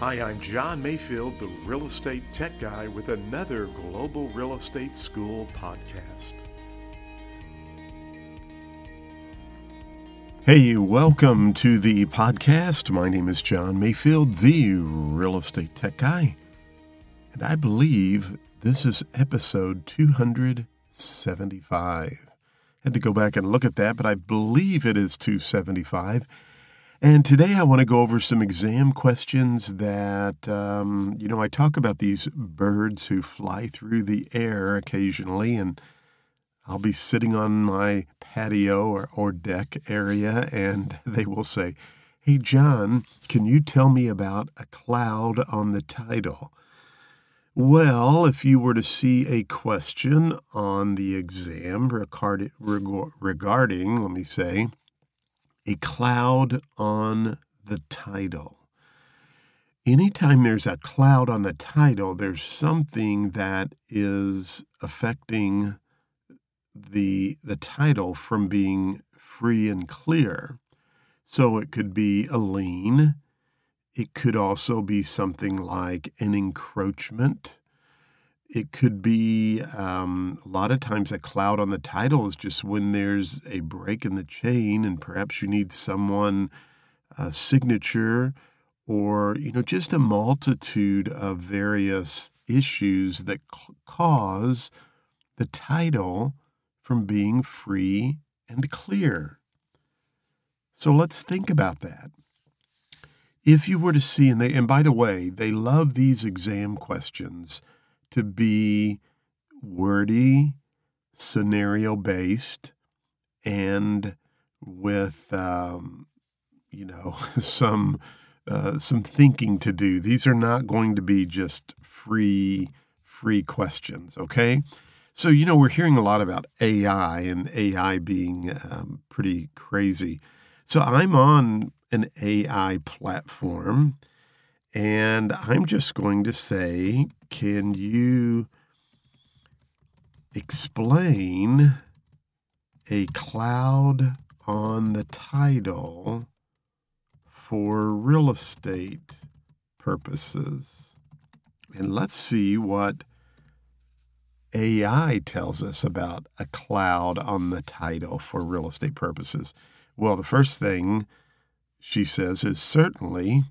Hi, I'm John Mayfield, the real estate tech guy, with another Global Real Estate School podcast. Hey, welcome to the podcast. My name is John Mayfield, the real estate tech guy, and I believe this is episode 275. Had to go back and look at that, but I believe it is 275. And today I want to go over some exam questions that, um, you know, I talk about these birds who fly through the air occasionally, and I'll be sitting on my patio or, or deck area, and they will say, Hey, John, can you tell me about a cloud on the title? Well, if you were to see a question on the exam regarding, let me say, a cloud on the title. Anytime there's a cloud on the title, there's something that is affecting the, the title from being free and clear. So it could be a lien, it could also be something like an encroachment. It could be um, a lot of times a cloud on the title is just when there's a break in the chain and perhaps you need someone a signature or you know just a multitude of various issues that c- cause the title from being free and clear. So let's think about that if you were to see, and they, and by the way, they love these exam questions to be wordy, scenario based, and with um, you know some uh, some thinking to do. These are not going to be just free free questions. Okay. So, you know, we're hearing a lot about AI and AI being um, pretty crazy. So, I'm on an AI platform. And I'm just going to say, can you explain a cloud on the title for real estate purposes? And let's see what AI tells us about a cloud on the title for real estate purposes. Well, the first thing she says, is certainly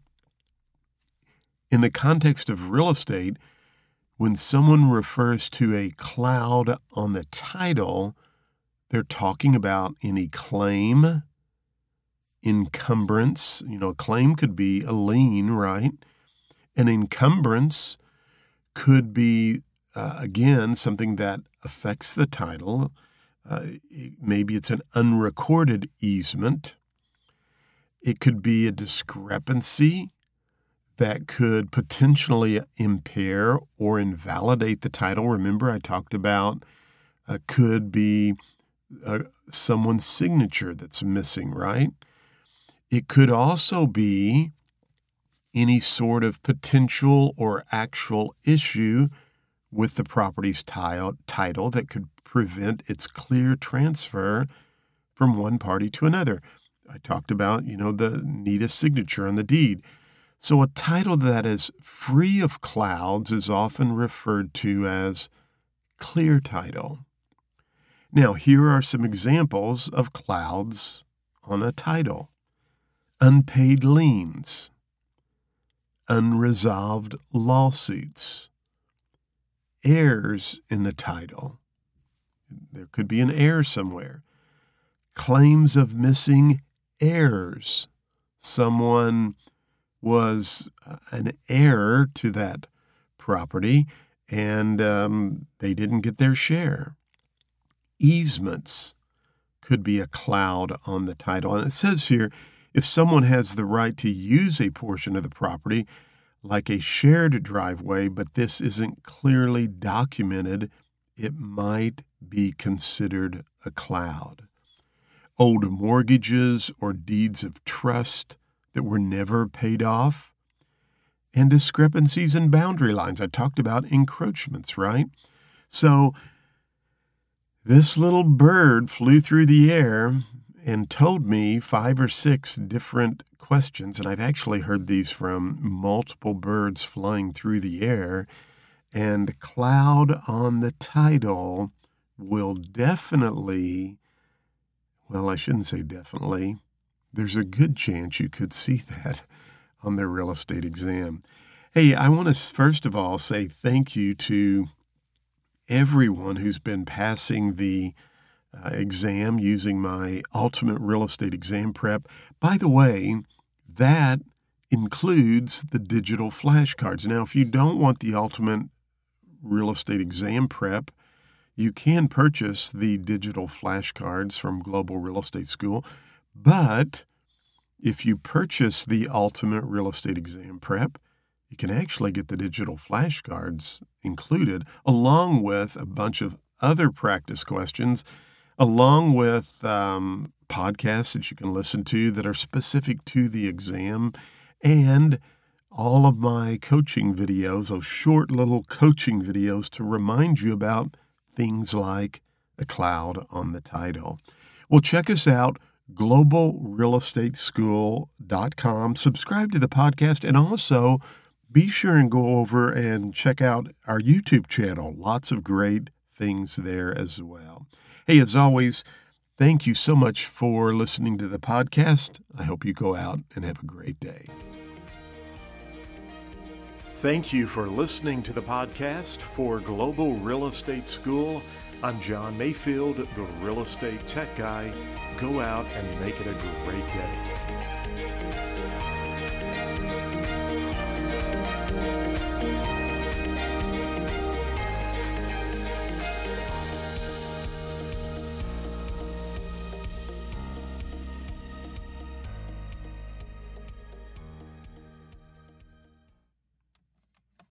in the context of real estate, when someone refers to a cloud on the title, they're talking about any claim, encumbrance. You know, a claim could be a lien, right? An encumbrance could be, uh, again, something that affects the title. Uh, maybe it's an unrecorded easement. It could be a discrepancy that could potentially impair or invalidate the title. Remember, I talked about uh, could be uh, someone's signature that's missing, right? It could also be any sort of potential or actual issue with the property's tile, title that could prevent its clear transfer from one party to another. I talked about, you know, the need a signature on the deed. So a title that is free of clouds is often referred to as clear title. Now, here are some examples of clouds on a title unpaid liens, unresolved lawsuits, heirs in the title. There could be an heir somewhere. Claims of missing heirs. Someone was uh, an heir to that property and um, they didn't get their share. Easements could be a cloud on the title. And it says here if someone has the right to use a portion of the property, like a shared driveway, but this isn't clearly documented, it might be considered a cloud old mortgages or deeds of trust that were never paid off, and discrepancies in boundary lines. I talked about encroachments, right? So this little bird flew through the air and told me five or six different questions, and I've actually heard these from multiple birds flying through the air. And cloud on the title will definitely, well, I shouldn't say definitely, there's a good chance you could see that on their real estate exam. Hey, I want to first of all say thank you to everyone who's been passing the uh, exam using my ultimate real estate exam prep. By the way, that includes the digital flashcards. Now, if you don't want the ultimate real estate exam prep, you can purchase the digital flashcards from Global Real Estate School, but if you purchase the ultimate real estate exam prep, you can actually get the digital flashcards included, along with a bunch of other practice questions, along with um, podcasts that you can listen to that are specific to the exam, and all of my coaching videos, those short little coaching videos to remind you about things like a cloud on the title. Well, check us out globalrealestateschool.com. Subscribe to the podcast and also be sure and go over and check out our YouTube channel. Lots of great things there as well. Hey, as always, thank you so much for listening to the podcast. I hope you go out and have a great day. Thank you for listening to the podcast for Global Real Estate School. I'm John Mayfield, the real estate tech guy. Go out and make it a great day.